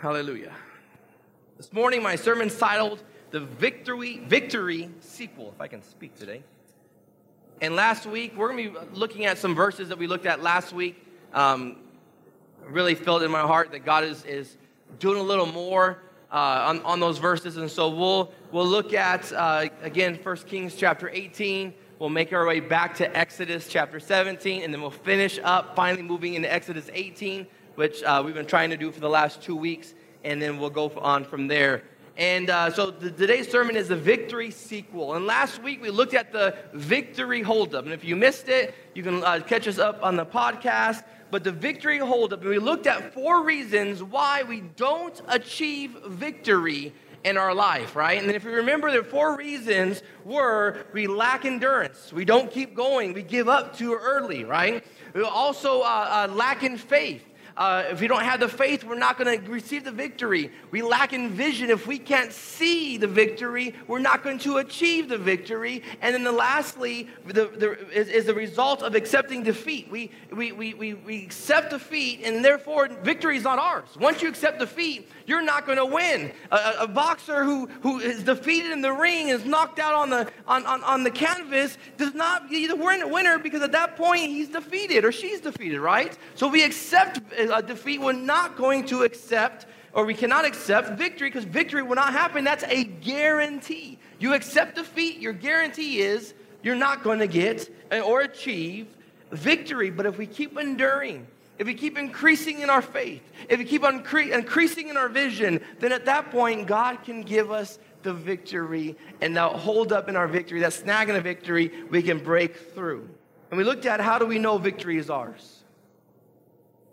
Hallelujah. This morning, my sermon's titled The Victory, Victory Sequel, if I can speak today. And last week, we're going to be looking at some verses that we looked at last week. Um, really felt in my heart that God is, is doing a little more uh, on, on those verses. And so we'll, we'll look at, uh, again, 1 Kings chapter 18. We'll make our way back to Exodus chapter 17, and then we'll finish up finally moving into Exodus 18 which uh, we've been trying to do for the last two weeks, and then we'll go on from there. And uh, so the, today's sermon is the victory sequel. And last week we looked at the victory holdup. And if you missed it, you can uh, catch us up on the podcast. But the victory holdup, and we looked at four reasons why we don't achieve victory in our life, right? And if you remember, the four reasons were we lack endurance, we don't keep going, we give up too early, right? We also uh, uh, lack in faith. Uh, if we don't have the faith, we're not going to receive the victory. We lack in vision. If we can't see the victory, we're not going to achieve the victory. And then the lastly, the, the, is, is, the result of accepting defeat. We, we, we, we, we accept defeat, and therefore victory is not ours. Once you accept defeat, you're not going to win. A, a, boxer who, who is defeated in the ring, is knocked out on the, on, on, on the canvas, does not be the winner because at that point he's defeated or she's defeated, right? So we accept uh, defeat. We're not going to accept or we cannot accept victory because victory will not happen. That's a guarantee. You accept defeat, your guarantee is you're not going to get or achieve victory. But if we keep enduring, if we keep increasing in our faith, if we keep incre- increasing in our vision, then at that point, God can give us the victory and that hold up in our victory, that snag in a victory, we can break through. And we looked at how do we know victory is ours?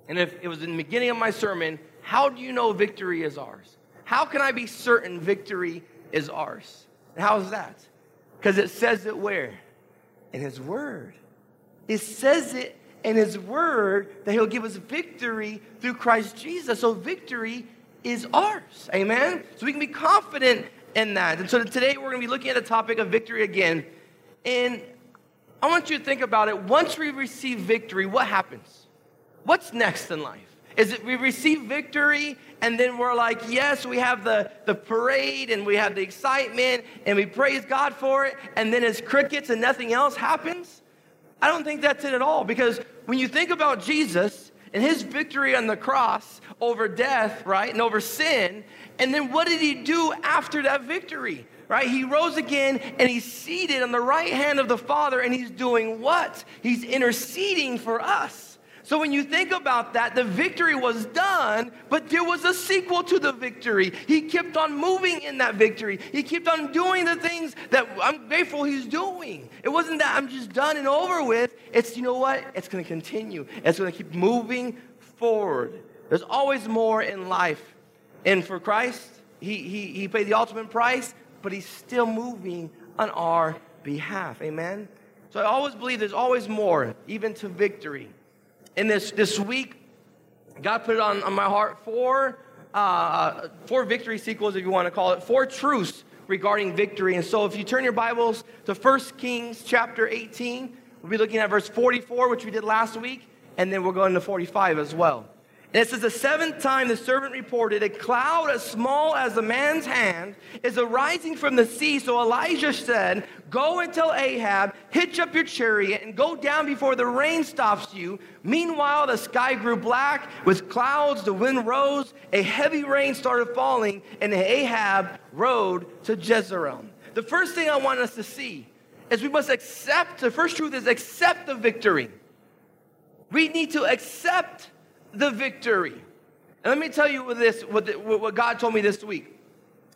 And if it was in the beginning of my sermon, how do you know victory is ours? How can I be certain victory is ours? And how is that? Because it says it where? In His Word. It says it in His Word that He'll give us victory through Christ Jesus. So victory is ours. Amen? So we can be confident in that. And so today we're going to be looking at the topic of victory again. And I want you to think about it. Once we receive victory, what happens? What's next in life? Is it we receive victory and then we're like, yes, we have the, the parade and we have the excitement and we praise God for it, and then it's crickets and nothing else happens? I don't think that's it at all because when you think about Jesus and his victory on the cross over death, right, and over sin, and then what did he do after that victory? Right? He rose again and he's seated on the right hand of the Father and he's doing what? He's interceding for us. So when you think about that, the victory was done, but there was a sequel to the victory. He kept on moving in that victory. He kept on doing the things that I'm grateful he's doing. It wasn't that I'm just done and over with. It's, you know what? It's going to continue. It's going to keep moving forward. There's always more in life. And for Christ, he, he, he paid the ultimate price, but he's still moving on our behalf. Amen? So I always believe there's always more, even to victory in this, this week, God put it on, on my heart four, uh, four victory sequels, if you want to call it, four truths regarding victory. And so if you turn your Bibles to 1 Kings chapter 18, we'll be looking at verse 44, which we did last week, and then we'll go into 45 as well. And it says, The seventh time the servant reported, A cloud as small as a man's hand is arising from the sea. So Elijah said, Go and tell Ahab, hitch up your chariot and go down before the rain stops you. Meanwhile, the sky grew black with clouds, the wind rose, a heavy rain started falling, and Ahab rode to Jezreel. The first thing I want us to see is we must accept, the first truth is accept the victory. We need to accept the victory. And let me tell you this, what, the, what God told me this week.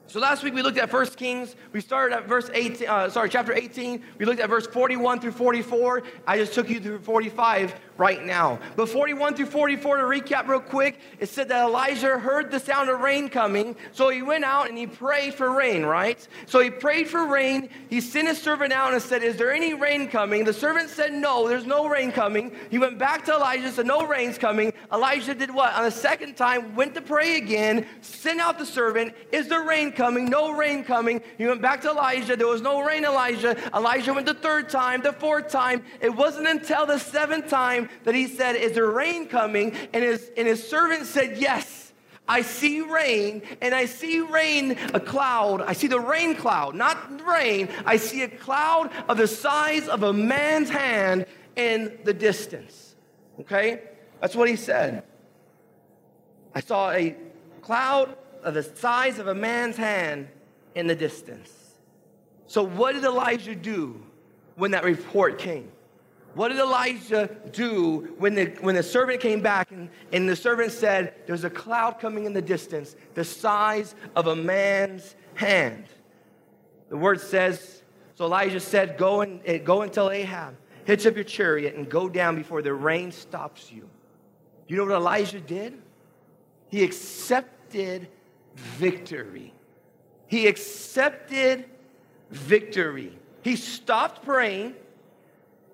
So last week we looked at 1 Kings. We started at verse 18, uh, sorry, chapter 18. We looked at verse 41 through 44. I just took you through 45 right now. But 41 through 44, to recap real quick, it said that Elijah heard the sound of rain coming. So he went out and he prayed for rain, right? So he prayed for rain. He sent his servant out and said, Is there any rain coming? The servant said, No, there's no rain coming. He went back to Elijah and said, No rain's coming. Elijah did what? On the second time, went to pray again, sent out the servant, Is there rain coming, no rain coming. He went back to Elijah. There was no rain, Elijah. Elijah went the third time, the fourth time. It wasn't until the seventh time that he said, Is there rain coming? And his, and his servant said, Yes. I see rain, and I see rain, a cloud. I see the rain cloud, not rain. I see a cloud of the size of a man's hand in the distance. Okay? That's what he said. I saw a cloud of the size of a man's hand in the distance. So, what did Elijah do when that report came? What did Elijah do when the, when the servant came back and, and the servant said, There's a cloud coming in the distance, the size of a man's hand? The word says, So Elijah said, Go and, eh, go and tell Ahab, hitch up your chariot and go down before the rain stops you. You know what Elijah did? He accepted victory. He accepted victory. He stopped praying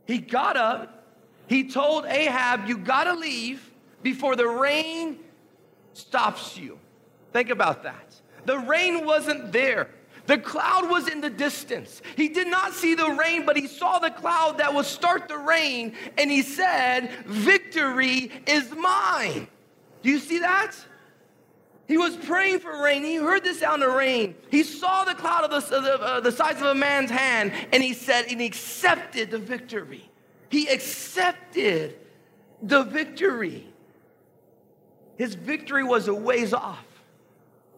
he got up, he told Ahab, You gotta leave before the rain stops you. Think about that. The rain wasn't there. The cloud was in the distance. He did not see the rain, but he saw the cloud that would start the rain, and he said, Victory is mine. Do you see that? He was praying for rain. He heard the sound of rain. He saw the cloud of the, uh, the size of a man's hand, and he said, and he accepted the victory. He accepted the victory. His victory was a ways off.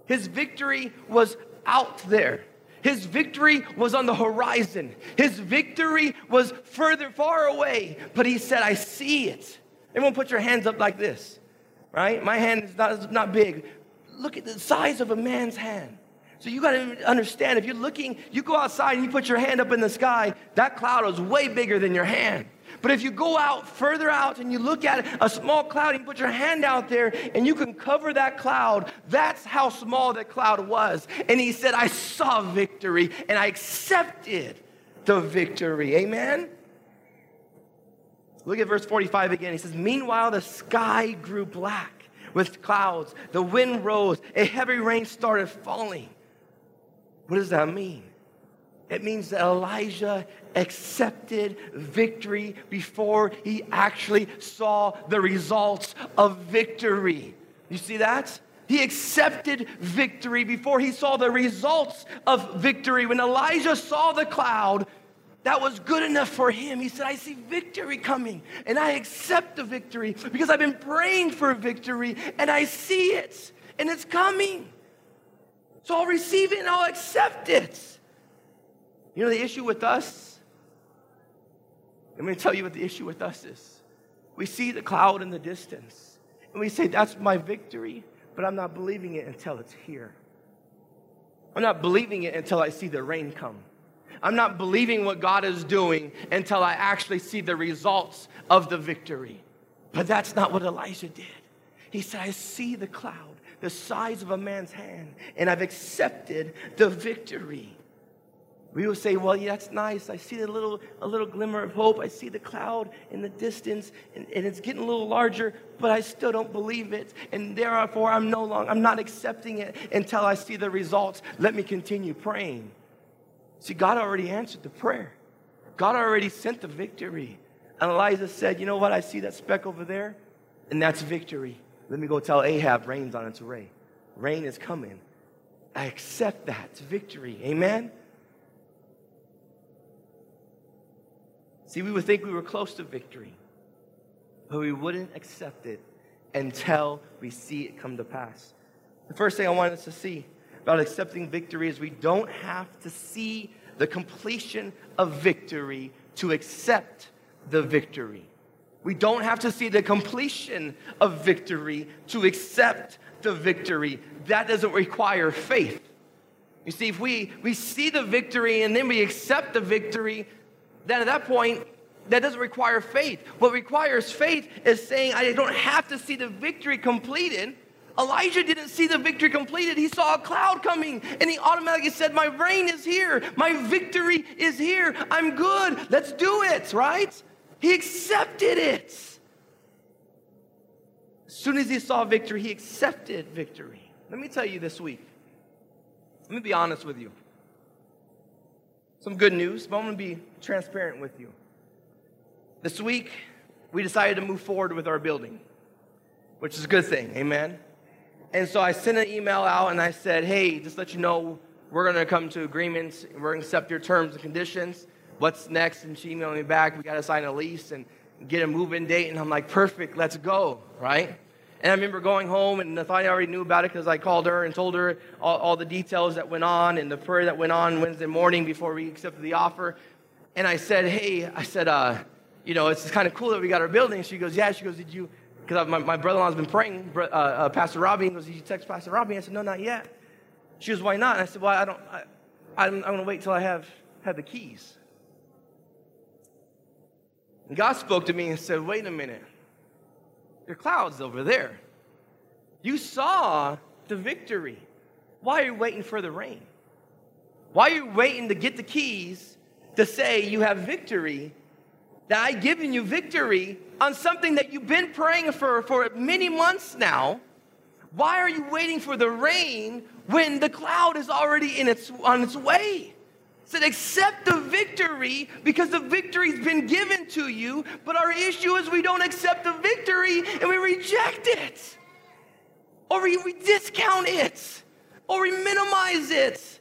His victory was out there. His victory was on the horizon. His victory was further, far away. But he said, I see it. Everyone put your hands up like this, right? My hand is not, not big, look at the size of a man's hand. So you got to understand if you're looking, you go outside and you put your hand up in the sky, that cloud is way bigger than your hand. But if you go out further out and you look at a small cloud and you put your hand out there and you can cover that cloud, that's how small that cloud was. And he said, I saw victory and I accepted the victory. Amen? Look at verse 45 again. He says, Meanwhile, the sky grew black with clouds. The wind rose. A heavy rain started falling. What does that mean? It means that Elijah accepted victory before he actually saw the results of victory. You see that? He accepted victory before he saw the results of victory. When Elijah saw the cloud, that was good enough for him. He said, I see victory coming and I accept the victory because I've been praying for victory and I see it and it's coming. So I'll receive it and I'll accept it. You know the issue with us? Going to tell you what the issue with us is. We see the cloud in the distance and we say, That's my victory, but I'm not believing it until it's here. I'm not believing it until I see the rain come. I'm not believing what God is doing until I actually see the results of the victory. But that's not what Elijah did. He said, I see the cloud, the size of a man's hand, and I've accepted the victory. We will say, well, yeah, that's nice. I see a little, a little glimmer of hope. I see the cloud in the distance, and, and it's getting a little larger, but I still don't believe it. And therefore, I'm no longer, I'm not accepting it until I see the results. Let me continue praying. See, God already answered the prayer. God already sent the victory. And Elijah said, You know what? I see that speck over there, and that's victory. Let me go tell Ahab rain's on its way. Rain is coming. I accept that. It's victory. Amen? See, we would think we were close to victory, but we wouldn't accept it until we see it come to pass. The first thing I want us to see about accepting victory is we don't have to see the completion of victory to accept the victory. We don't have to see the completion of victory to accept the victory. That doesn't require faith. You see, if we, we see the victory and then we accept the victory, then at that point, that doesn't require faith. What requires faith is saying, I don't have to see the victory completed Elijah didn't see the victory completed. He saw a cloud coming and he automatically said, My rain is here. My victory is here. I'm good. Let's do it, right? He accepted it. As soon as he saw victory, he accepted victory. Let me tell you this week. Let me be honest with you. Some good news, but I'm going to be transparent with you. This week, we decided to move forward with our building, which is a good thing. Amen. And so I sent an email out and I said, hey, just let you know, we're going to come to agreements. We're going to accept your terms and conditions. What's next? And she emailed me back. We got to sign a lease and get a move-in date. And I'm like, perfect, let's go, right? And I remember going home, and Nathania already knew about it because I called her and told her all, all, the details that went on and the prayer that went on Wednesday morning before we accepted the offer. And I said, hey, I said, uh, you know, it's kind of cool that we got our building. She goes, yeah. She goes, did you, because my, my brother-in-law's been praying, uh, uh, Pastor Robbie, he goes, did you text Pastor Robbie? I said, no, not yet. She goes, why not? And I said, well, I don't, I, I'm, I'm going to wait till I have, have the keys. And God spoke to me and said, wait a minute. Your cloud's over there. You saw the victory. Why are you waiting for the rain? Why are you waiting to get the keys to say you have victory? That I've given you victory on something that you've been praying for for many months now. Why are you waiting for the rain when the cloud is already in its, on its way? said, accept the victory because the victory's been given to you. But our issue is we don't accept the victory and we reject it, or we, we discount it, or we minimize it.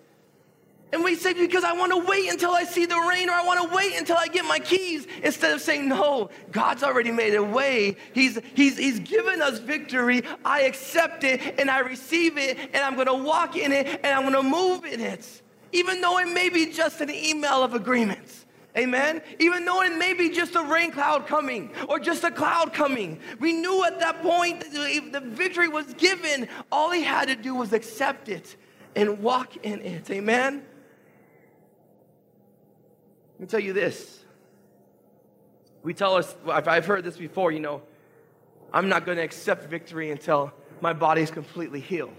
And we say, because I want to wait until I see the rain, or I want to wait until I get my keys, instead of saying, no, God's already made a way. He's, he's, he's given us victory. I accept it and I receive it, and I'm going to walk in it and I'm going to move in it even though it may be just an email of agreements. Amen. Even though it may be just a rain cloud coming or just a cloud coming, we knew at that point if the victory was given, all he had to do was accept it and walk in it. Amen. Let me tell you this. We tell us, I've heard this before, you know, I'm not going to accept victory until my body is completely healed.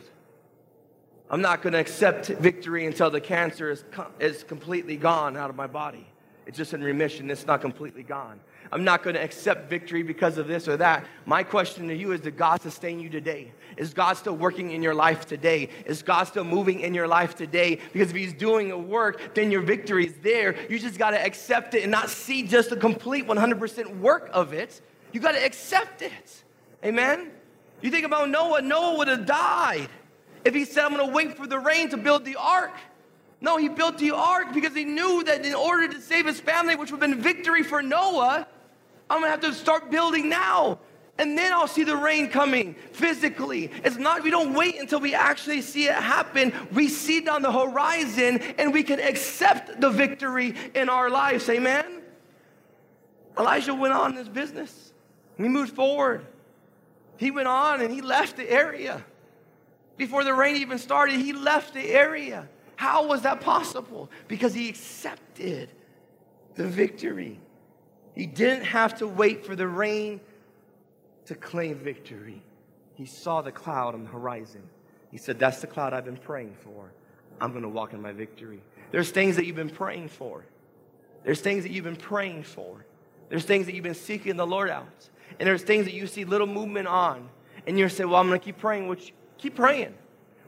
I'm not going to accept victory until the cancer is, is completely gone out of my body. It's just in remission, it's not completely gone. I'm not going to accept victory because of this or that. My question to you is Did God sustain you today? Is God still working in your life today? Is God still moving in your life today? Because if He's doing a work, then your victory is there. You just got to accept it and not see just the complete 100% work of it. You got to accept it. Amen? You think about Noah, Noah would have died if he said, I'm going to wait for the rain to build the ark. No, he built the ark because he knew that in order to save his family, which would have been victory for Noah, I'm to have to start building now. And then I'll see the rain coming physically. It's not, we don't wait until we actually see it happen. We see it on the horizon and we can accept the victory in our lives. Amen? Elijah went on in his business. He moved forward. He went on and he left the area. Before the rain even started, he left the area. How was that possible? Because he accepted the victory. He didn't have to wait for the rain to claim victory. He saw the cloud on the horizon. He said, That's the cloud I've been praying for. I'm going to walk in my victory. There's things that you've been praying for. There's things that you've been praying for. There's things that you've been seeking the Lord out. And there's things that you see little movement on. And you're saying, Well, I'm going to keep praying, which Keep praying.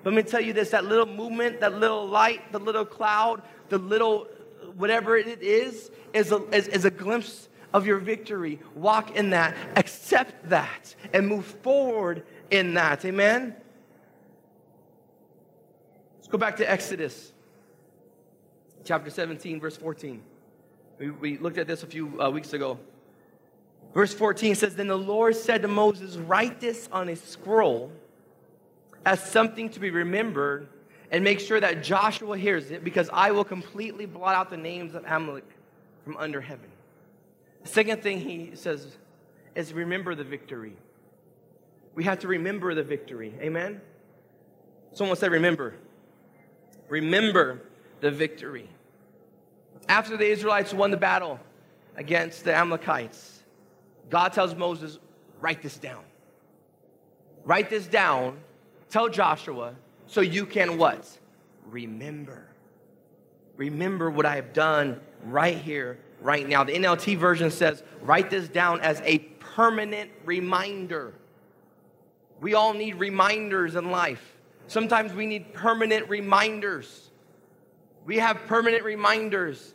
But let me tell you this that little movement, that little light, the little cloud, the little whatever it is, is a, is, is a glimpse of your victory. Walk in that, accept that, and move forward in that. Amen? Let's go back to Exodus chapter 17, verse 14. We, we looked at this a few uh, weeks ago. Verse 14 says, Then the Lord said to Moses, Write this on a scroll as something to be remembered and make sure that Joshua hears it because I will completely blot out the names of Amalek from under heaven. The second thing he says is remember the victory. We have to remember the victory. Amen? Someone said, remember. Remember the victory. After the Israelites won the battle against the Amalekites, God tells Moses, write this down. Write this down Tell Joshua so you can what? Remember. Remember what I have done right here, right now. The NLT version says, write this down as a permanent reminder. We all need reminders in life. Sometimes we need permanent reminders. We have permanent reminders.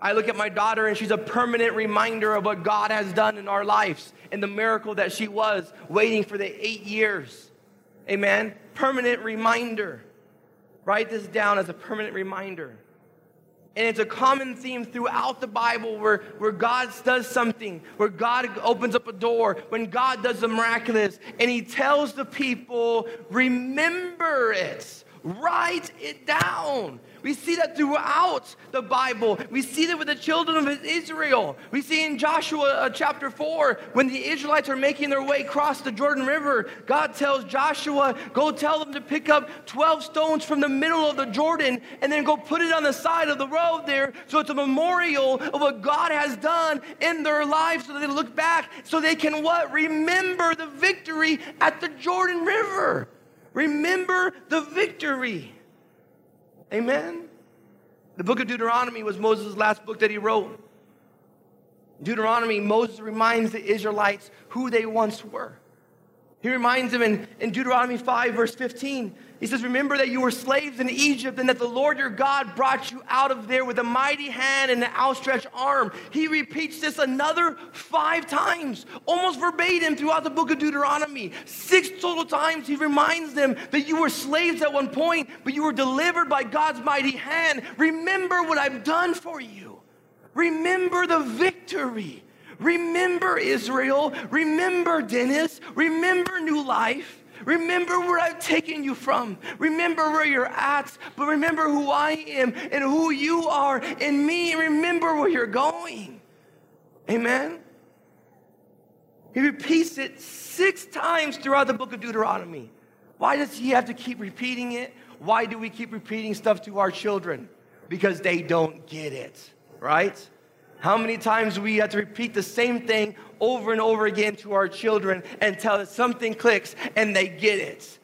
I look at my daughter and she's a permanent reminder of what God has done in our lives and the miracle that she was waiting for the eight years. Amen. Permanent reminder. Write this down as a permanent reminder. And it's a common theme throughout the Bible where, where God does something, where God opens up a door, when God does the miraculous, and He tells the people, remember it, write it down. We see that throughout the Bible. We see that with the children of Israel. We see in Joshua uh, chapter 4, when the Israelites are making their way across the Jordan River, God tells Joshua, Go tell them to pick up 12 stones from the middle of the Jordan and then go put it on the side of the road there. So it's a memorial of what God has done in their lives so they look back so they can what? Remember the victory at the Jordan River. Remember the victory. Amen? The book of Deuteronomy was Moses' last book that he wrote. Deuteronomy, Moses reminds the Israelites who they once were. He reminds them in, in Deuteronomy 5, verse 15, he says, Remember that you were slaves in Egypt and that the Lord your God brought you out of there with a mighty hand and an outstretched arm. He repeats this another five times, almost verbatim throughout the book of Deuteronomy. Six total times he reminds them that you were slaves at one point, but you were delivered by God's mighty hand. Remember what I've done for you. Remember the victory. Remember Israel. Remember Dennis. Remember New Life. Remember where I've taken you from. Remember where you're at, but remember who I am and who you are in me. Remember where you're going. Amen. He repeats it six times throughout the book of Deuteronomy. Why does he have to keep repeating it? Why do we keep repeating stuff to our children? Because they don't get it, right? How many times we have to repeat the same thing over and over again to our children until something clicks and they get it.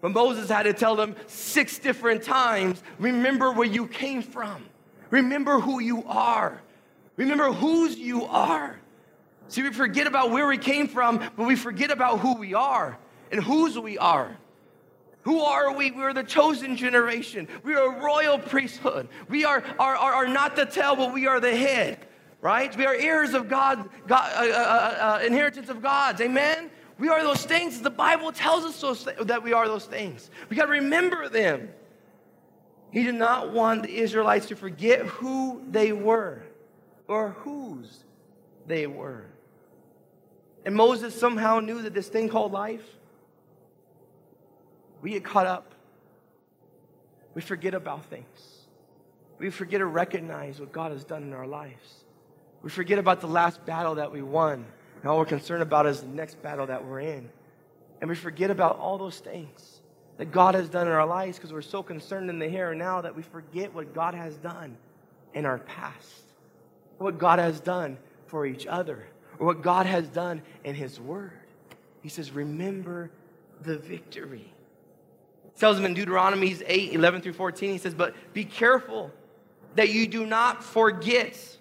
But Moses had to tell them six different times remember where you came from, remember who you are, remember whose you are. See, we forget about where we came from, but we forget about who we are and whose we are. Who are we? We're the chosen generation. We are a royal priesthood. We are, are, are, are not the tail, but we are the head right? We are heirs of God, God uh, uh, uh, uh, inheritance of God's. Amen? We are those things. The Bible tells us those, that we are those things. We got to remember them. He did not want the Israelites to forget who they were or whose they were. And Moses somehow knew that this thing called life, we get caught up. We forget about things. We forget to recognize what God has done in our lives. We forget about the last battle that we won. And all we're concerned about is the next battle that we're in. And we forget about all those things that God has done in our lives because we're so concerned in the here and now that we forget what God has done in our past, what God has done for each other, or what God has done in His Word. He says, Remember the victory. It tells him in Deuteronomy 8 11 through 14, he says, But be careful that you do not forget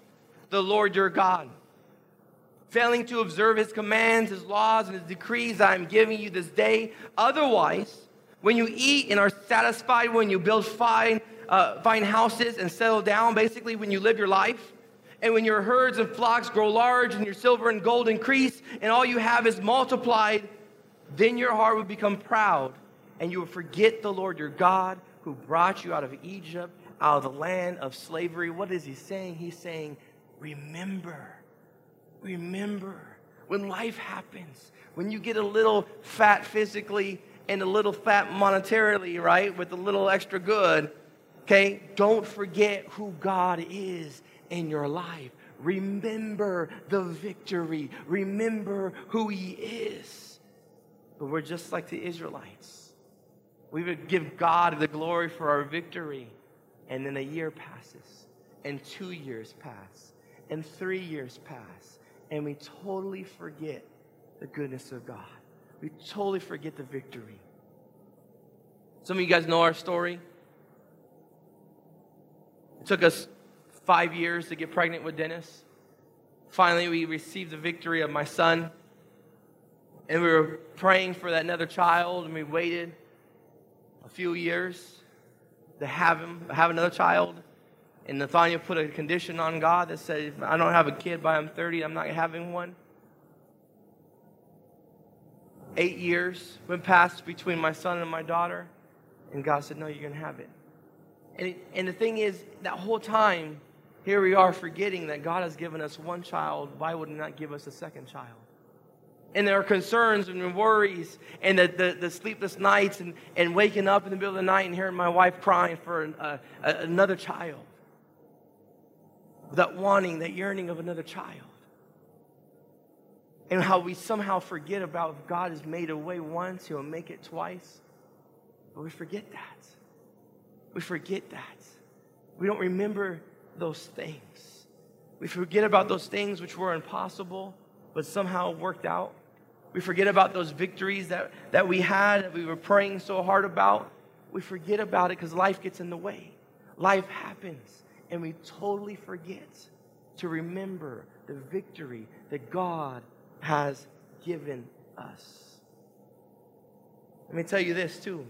the Lord your God. Failing to observe his commands, his laws, and his decrees I am giving you this day. Otherwise, when you eat and are satisfied, when you build fine, uh, fine houses and settle down, basically, when you live your life, and when your herds and flocks grow large and your silver and gold increase, and all you have is multiplied, then your heart will become proud, and you will forget the Lord your God who brought you out of Egypt, out of the land of slavery. What is he saying? He's saying, remember, remember when life happens, when you get a little fat physically and a little fat monetarily, right, with a little extra good, okay, don't forget who God is in your life. Remember the victory, remember who He is. But we're just like the Israelites. We would give God the glory for our victory, and then a year passes, and two years pass and three years pass, and we totally forget the goodness of God. We totally forget the victory. Some of you guys know our story. It took us five years to get pregnant with Dennis. Finally, we received the victory of my son. And we were praying for that another child, and we waited a few years to have him, have another child. And Nathaniel put a condition on God that said, if I don't have a kid by I'm 30, I'm not having one. Eight years went past between my son and my daughter, and God said, No, you're going to have it. And, it, and the thing is, that whole time, here we are forgetting that God has given us one child. Why would He not give us a second child? And there are concerns and worries and the, the, the, sleepless nights and, and waking up in the middle of the night and hearing my wife crying for an, uh, another child. That wanting, that yearning of another child. And how we somehow forget about if God has made a way once, He'll make it twice. But we forget that. We forget that. We don't remember those things. We forget about those things which were impossible, but somehow worked out. We forget about those victories that, that we had, that we were praying so hard about. We forget about it because life gets in the way. Life happens, and we totally forget to remember the victory that God has given us. Let me tell you this too.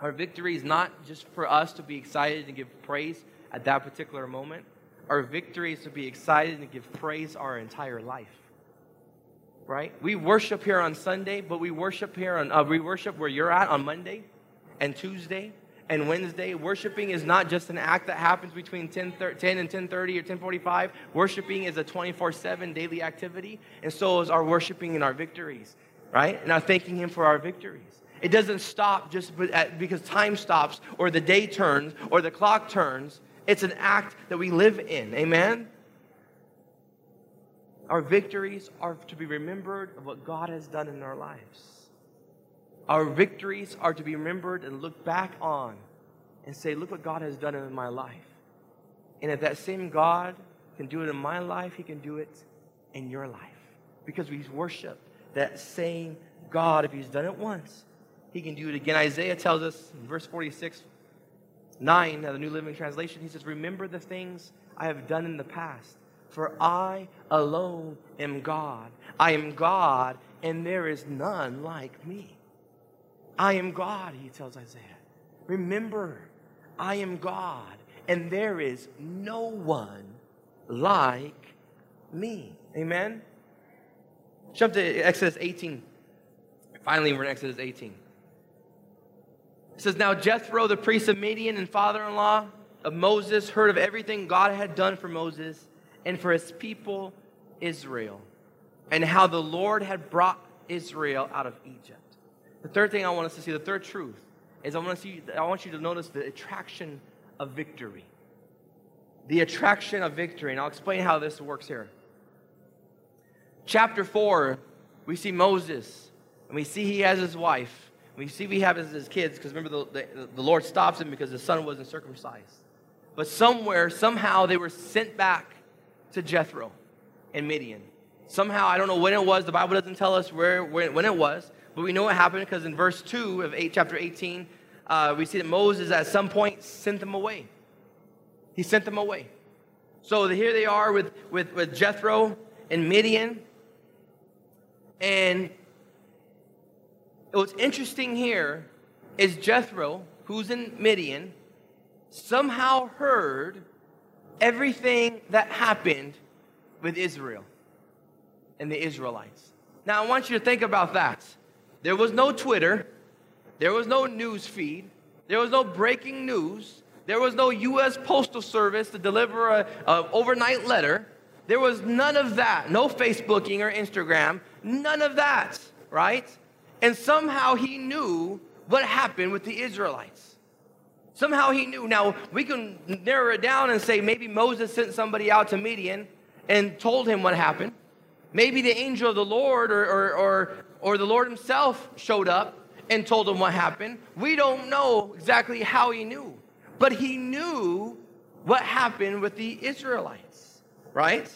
Our victory is not just for us to be excited and give praise at that particular moment. Our victory is to be excited and give praise our entire life. Right? We worship here on Sunday, but we worship here on uh, we worship where you're at on Monday and Tuesday and Wednesday. Worshiping is not just an act that happens between 10, 10 and 10:30 or 10:45. Worshiping is a 24/7 daily activity, and so is our worshiping and our victories, right? And our thanking Him for our victories. It doesn't stop just because time stops or the day turns or the clock turns. It's an act that we live in. Amen? Our victories are to be remembered of what God has done in our lives. Our victories are to be remembered and looked back on and say, Look what God has done in my life. And if that same God can do it in my life, He can do it in your life. Because we worship that same God. If He's done it once, he can do it again. Isaiah tells us in verse 46, 9 of the New Living Translation, he says, Remember the things I have done in the past, for I alone am God. I am God, and there is none like me. I am God, he tells Isaiah. Remember, I am God, and there is no one like me. Amen? Jump to Exodus 18. Finally, we're in Exodus 18. It says, Now Jethro, the priest of Midian and father in law of Moses, heard of everything God had done for Moses and for his people Israel, and how the Lord had brought Israel out of Egypt. The third thing I want us to see, the third truth, is I want, to see, I want you to notice the attraction of victory. The attraction of victory. And I'll explain how this works here. Chapter 4, we see Moses, and we see he has his wife. We see we have as his kids, because remember, the, the, the Lord stops him because the son wasn't circumcised. But somewhere, somehow, they were sent back to Jethro in Midian. Somehow, I don't know when it was. The Bible doesn't tell us where, where when it was, but we know what happened because in verse 2 of 8, chapter 18, uh, we see that Moses at some point sent them away. He sent them away. So here they are with, with, with Jethro in Midian. And what's interesting here is Jethro, who's in Midian, somehow heard everything that happened with Israel and the Israelites. Now, I want you to think about that. There was no Twitter, there was no news feed, there was no breaking news, there was no U.S. Postal Service to deliver an overnight letter. There was none of that. No Facebooking or Instagram. None of that, right? And somehow he knew what happened with the Israelites. Somehow he knew. Now, we can narrow it down and say maybe Moses sent somebody out to Midian and told him what happened. Maybe the angel of the Lord or, or, or, or the Lord himself showed up and told him what happened. We don't know exactly how he knew, but he knew what happened with the Israelites, right?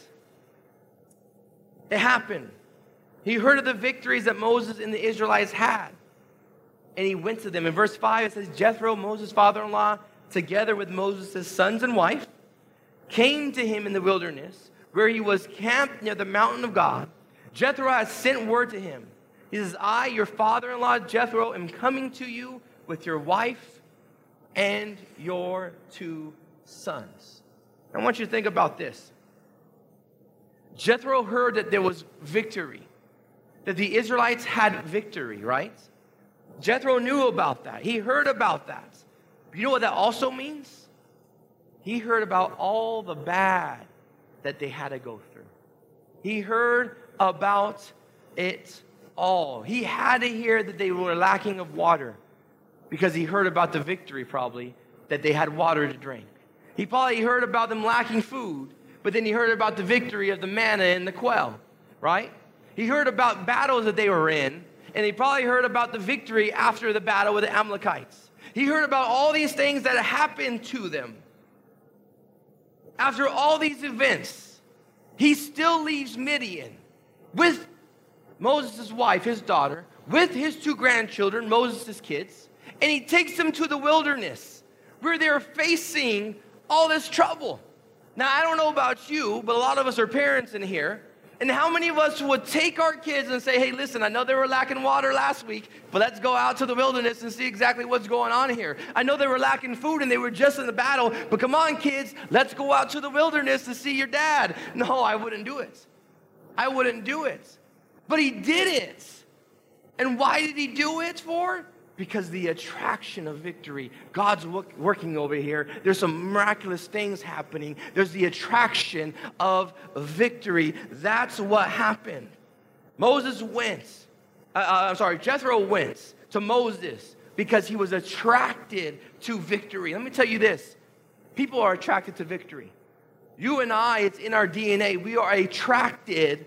It happened. He heard of the victories that Moses and the Israelites had. And he went to them. In verse 5, it says Jethro, Moses' father in law, together with Moses' sons and wife, came to him in the wilderness, where he was camped near the mountain of God. Jethro has sent word to him. He says, I, your father in law, Jethro, am coming to you with your wife and your two sons. I want you to think about this. Jethro heard that there was victory. that the Israelites had victory, right? Jethro knew about that. He heard about that. You know what that also means? He heard about all the bad that they had to go through. He heard about it all. He had to hear that they were lacking of water because he heard about the victory, probably, that they had water to drink. He probably heard about them lacking food, but then he heard about the victory of the manna and the quail, right? He heard about battles that they were in, and he probably heard about the victory after the battle with the Amalekites. He heard about all these things that happened to them. After all these events, he still leaves Midian with Moses' wife, his daughter, with his two grandchildren, Moses' kids, and he takes them to the wilderness where they're facing all this trouble. Now, I don't know about you, but a lot of us are parents in here. And how many of us would take our kids and say, hey, listen, I know they were lacking water last week, but let's go out to the wilderness and see exactly what's going on here. I know they were lacking food and they were just in the battle, but come on, kids, let's go out to the wilderness to see your dad. No, I wouldn't do it. I wouldn't do it. But he did it. And why did he do it for? because the attraction of victory, God's working over here. There's some miraculous things happening. There's the attraction of victory. That's what happened. Moses went, uh, uh, I'm sorry, Jethro went to Moses because he was attracted to victory. Let me tell you this people are attracted to victory. You and I, it's in our DNA. We are attracted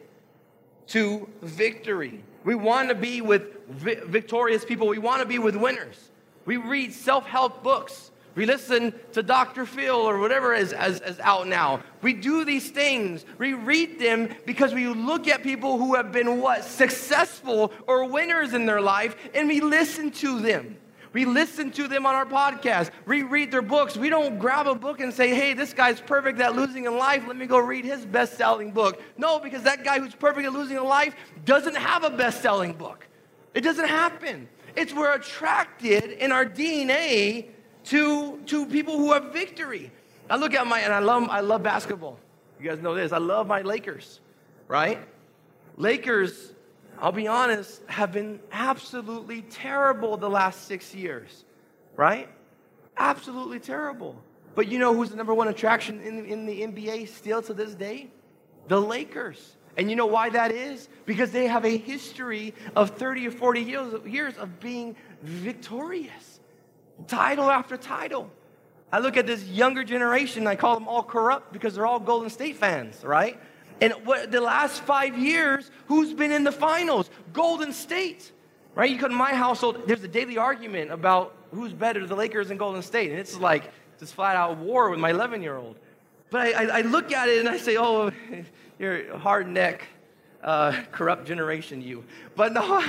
to victory. We want to be with victorious people. We want to be with winners. We read self help books. We listen to Dr. Phil or whatever is, is, is, out now. We do these things. We read them because we look at people who have been what? Successful or winners in their life and we listen to them. We listen to them on our podcast. We read their books. We don't grab a book and say, hey, this guy's perfect at losing in life. Let me go read his best selling book. No, because that guy who's perfect at losing in life doesn't have a best selling book. It doesn't happen. It's we're attracted in our DNA to, to people who have victory. I look at my, and I love, I love basketball. You guys know this. I love my Lakers, right? Lakers I'll be honest, have been absolutely terrible the last six years, right? Absolutely terrible. But you know who's the number one attraction in, in the NBA still to this day? The Lakers. And you know why that is? Because they have a history of 30 or 40 years, years of being victorious, title after title. I look at this younger generation, I call them all corrupt because they're all Golden State fans, right? And what, the last five years, who's been in the finals? Golden State, right? You come to my household, there's a daily argument about who's better, the Lakers and Golden State. And it's like this flat out war with my 11 year old. But I, I, I, look at it and I say, oh, you're hard neck, uh, corrupt generation, you. But no,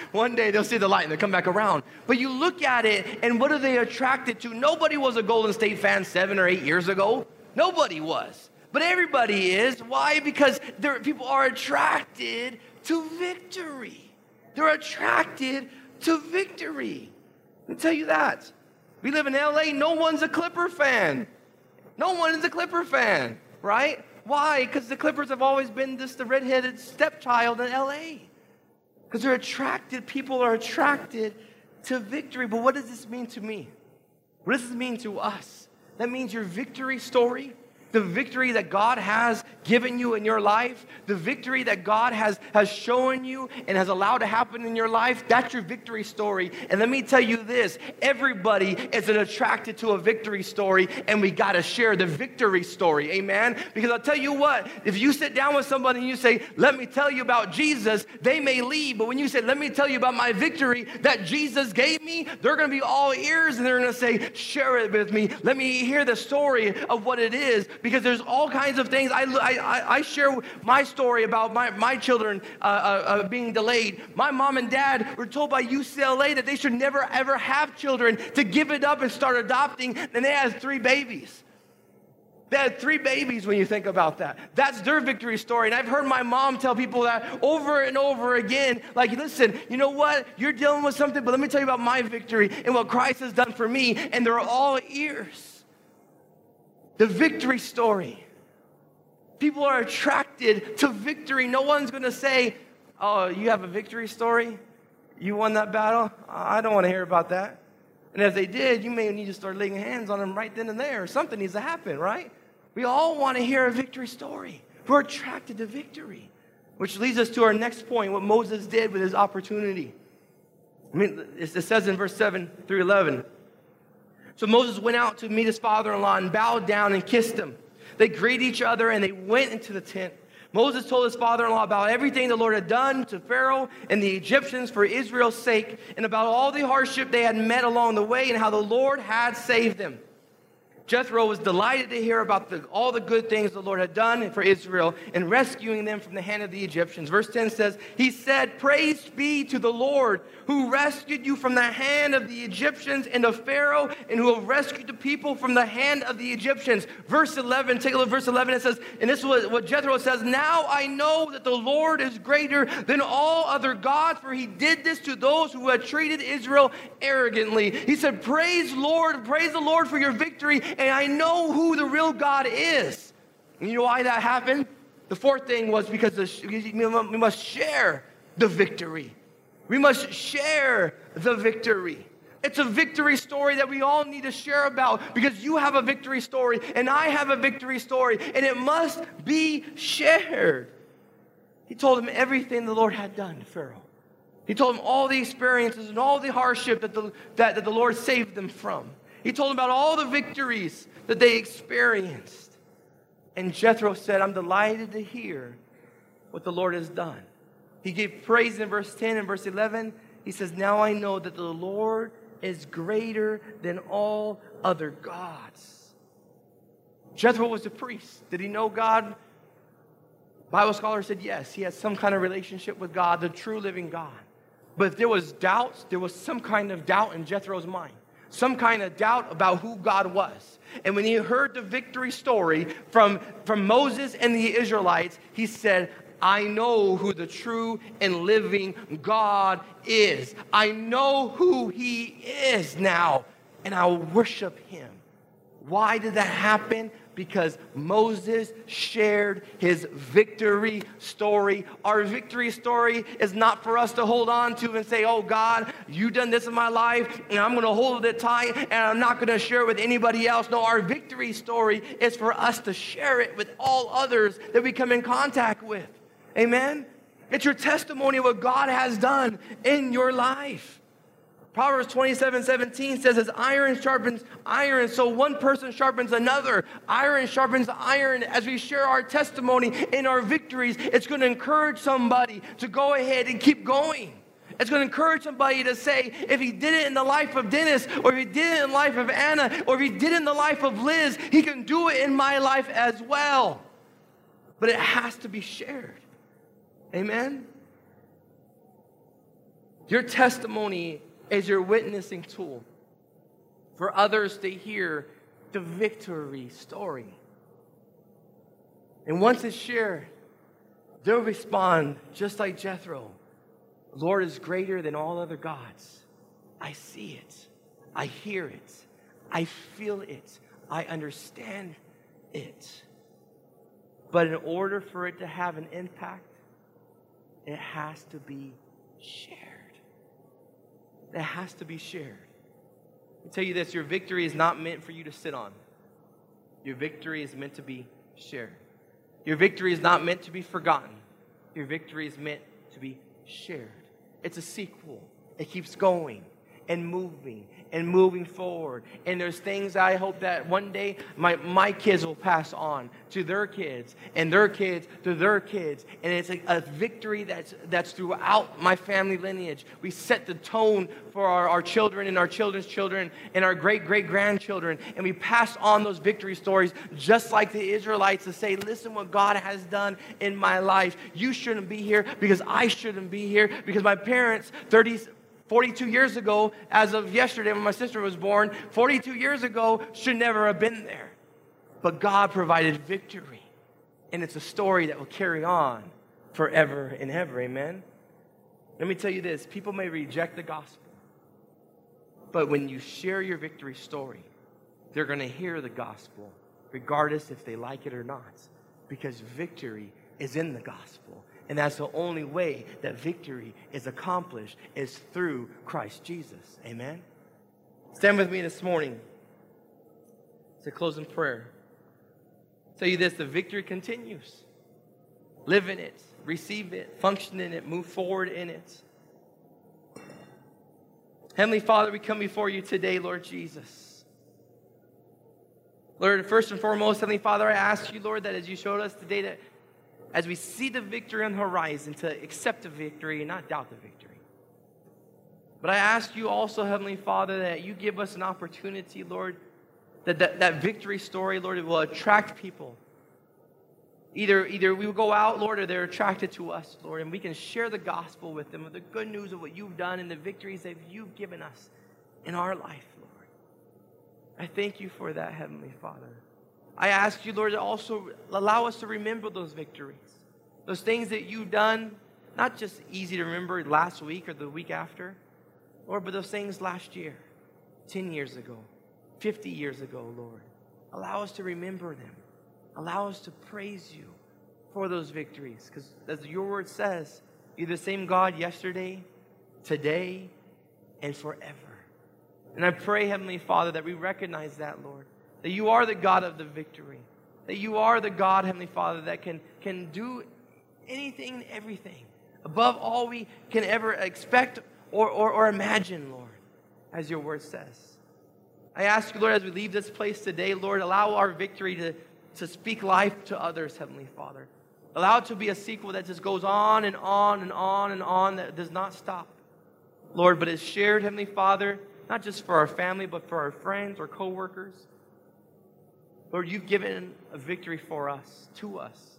one day they'll see the light and they'll come back around. But you look at it and what are they attracted to? Nobody was a Golden State fan seven or eight years ago. Nobody was but everybody is. Why? Because people are attracted to victory. They're attracted to victory. Let me tell you that. We live in LA, no one's a Clipper fan. No one is a Clipper fan, right? Why? Because the Clippers have always been just the redheaded stepchild in LA. Because they're attracted, people are attracted to victory. But what does this mean to me? What does this mean to us? That means your victory story the victory that God has given you in your life, the victory that God has, has shown you and has allowed to happen in your life, that's your victory story. And let me tell you this everybody is attracted to a victory story, and we got to share the victory story. Amen? Because I'll tell you what, if you sit down with somebody and you say, Let me tell you about Jesus, they may leave. But when you say, Let me tell you about my victory that Jesus gave me, they're going to be all ears and they're going to say, Share it with me. Let me hear the story of what it is because there's all kinds of things. I, I, I share my story about my, my children uh, uh, uh, being delayed. My mom and dad were told by UCLA that they should never ever have children to give it up and start adopting, and they had three babies. They had three babies when you think about that. That's their victory story. And I've heard my mom tell people that over and over again. Like, listen, you know what? You're dealing with something, but let me tell you about my victory and what Christ has done for me. And they're all ears the victory story. People are attracted to victory. No one's going to say, Oh, you have a victory story? You won that battle? I don't want to hear about that. And if they did, you may need to start laying hands on them right then and there. Something needs to happen, right? We all want to hear a victory story. We're attracted to victory, which leads us to our next point what Moses did with his opportunity. I mean, it says in verse 7 through 11. So Moses went out to meet his father in law and bowed down and kissed him. They greeted each other and they went into the tent. Moses told his father in law about everything the Lord had done to Pharaoh and the Egyptians for Israel's sake, and about all the hardship they had met along the way, and how the Lord had saved them. Jethro was delighted to hear about the, all the good things the Lord had done for Israel in rescuing them from the hand of the Egyptians. Verse 10 says, He said, Praise be to the Lord who rescued you from the hand of the Egyptians and of Pharaoh, and who have rescued the people from the hand of the Egyptians. Verse 11, take a look at verse 11. It says, and this is what, what Jethro says, Now I know that the Lord is greater than all other gods, for he did this to those who had treated Israel arrogantly. He said, Praise Lord, praise the Lord for your victory and I know who the real God is. And you know why that happened? The fourth thing was because we must share the victory. We must share the victory. It's a victory story that we all need to share about because you have a victory story and I have a victory story and it must be shared. He told him everything the Lord had done to Pharaoh. He told him all the experiences and all the hardship that the, that, that the Lord saved them from. He told them about all the victories that they experienced. And Jethro said, I'm delighted to hear what the Lord has done. He gave praise in verse 10 and verse 11. He says, Now I know that the Lord is greater than all other gods. Jethro was a priest. Did he know God? Bible scholars said yes, he had some kind of relationship with God, the true living God. But there was doubts, there was some kind of doubt in Jethro's mind some kind of doubt about who God was. And when he heard the victory story from, from Moses and the Israelites, he said, I know who the true and living God is. I know who he is now, and I'll worship him. Why did that happen? Because Moses shared his victory story. Our victory story is not for us to hold on to and say, Oh God, you've done this in my life, and I'm to hold it tight, and I'm not to share it with anybody else. No, our victory story is for us to share it with all others that we come in contact with. Amen? It's your testimony of what God has done in your life. Proverbs 27 17 says, As iron sharpens iron, so one person sharpens another. Iron sharpens iron. As we share our testimony in our victories, it's going to encourage somebody to go ahead and keep going. It's going to encourage somebody to say, if he did it in the life of Dennis, or if he did it in the life of Anna, or if he did it in the life of Liz, he can do it in my life as well. But it has to be shared. Amen? Your testimony as your witnessing tool for others to hear the victory story. And once it's shared, they'll respond just like Jethro Lord is greater than all other gods. I see it, I hear it, I feel it, I understand it. But in order for it to have an impact, it has to be shared that has to be shared. I tell you this your victory is not meant for you to sit on, your victory is meant to be shared. Your victory is not meant to be forgotten, your victory is meant to be shared. It's a sequel, it keeps going and moving and moving forward. And there's things I hope that one day my, my kids will pass on to their kids and their kids to their kids. And it's a, a victory that's, that's throughout my family lineage. We set the tone for our, our children and our children's children and our great great grandchildren. And we pass on those victory stories just like the Israelites to say, listen what God has done in my life. You shouldn't be here because I shouldn't be here because my parents, 30, 42 years ago, as of yesterday when my sister was born, 42 years ago should never have been there. But God provided victory. And it's a story that will carry on forever and ever. Amen? Let me tell you this people may reject the gospel, but when you share your victory story, they're going to hear the gospel, regardless if they like it or not, because victory is in the gospel. And that's the only way that victory is accomplished is through Christ Jesus. Amen. Stand with me this morning to close in prayer. Tell you this the victory continues. Live in it, receive it, function in it, move forward in it. Heavenly Father, we come before you today, Lord Jesus. Lord, first and foremost, Heavenly Father, I ask you, Lord, that as you showed us today, that as we see the victory on the horizon, to accept the victory and not doubt the victory. But I ask you also, Heavenly Father, that you give us an opportunity, Lord, that that, that victory story, Lord, will attract people Either, either we will go out, Lord, or they're attracted to us, Lord, and we can share the gospel with them of the good news of what you've done and the victories that you've given us in our life, Lord. I thank you for that, Heavenly Father. I ask you, Lord, to also allow us to remember those victories, those things that you've done, not just easy to remember last week or the week after, Lord, but those things last year, 10 years ago, 50 years ago, Lord. Allow us to remember them. Allow us to praise you for those victories. Because as your word says, you're the same God yesterday, today, and forever. And I pray, Heavenly Father, that we recognize that, Lord, that you are the God of the victory, that you are the God, Heavenly Father, that can, can do anything and everything above all we can ever expect or, or, or imagine, Lord, as your word says. I ask you, Lord, as we leave this place today, Lord, allow our victory to, to speak life to others, Heavenly Father. Allow it to be a sequel that just goes on and on and on and on that does not stop. Lord, but is shared, Heavenly Father, not just for our family, but for our friends or coworkers. Lord, you've given a victory for us, to us.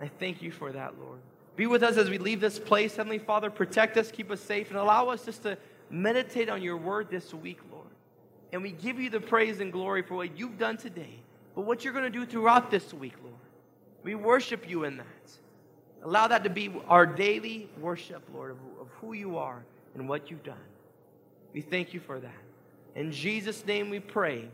I thank you for that, Lord. Be with us as we leave this place, Heavenly Father. Protect us, keep us safe, and allow us just to meditate on your word this week, Lord. And we give you the praise and glory for what you've done today but what you're going to do throughout this week, Lord. We worship you in that. Allow that to be our daily worship, Lord, of, who you are and what you've done. We thank you for that. In Jesus' name we pray.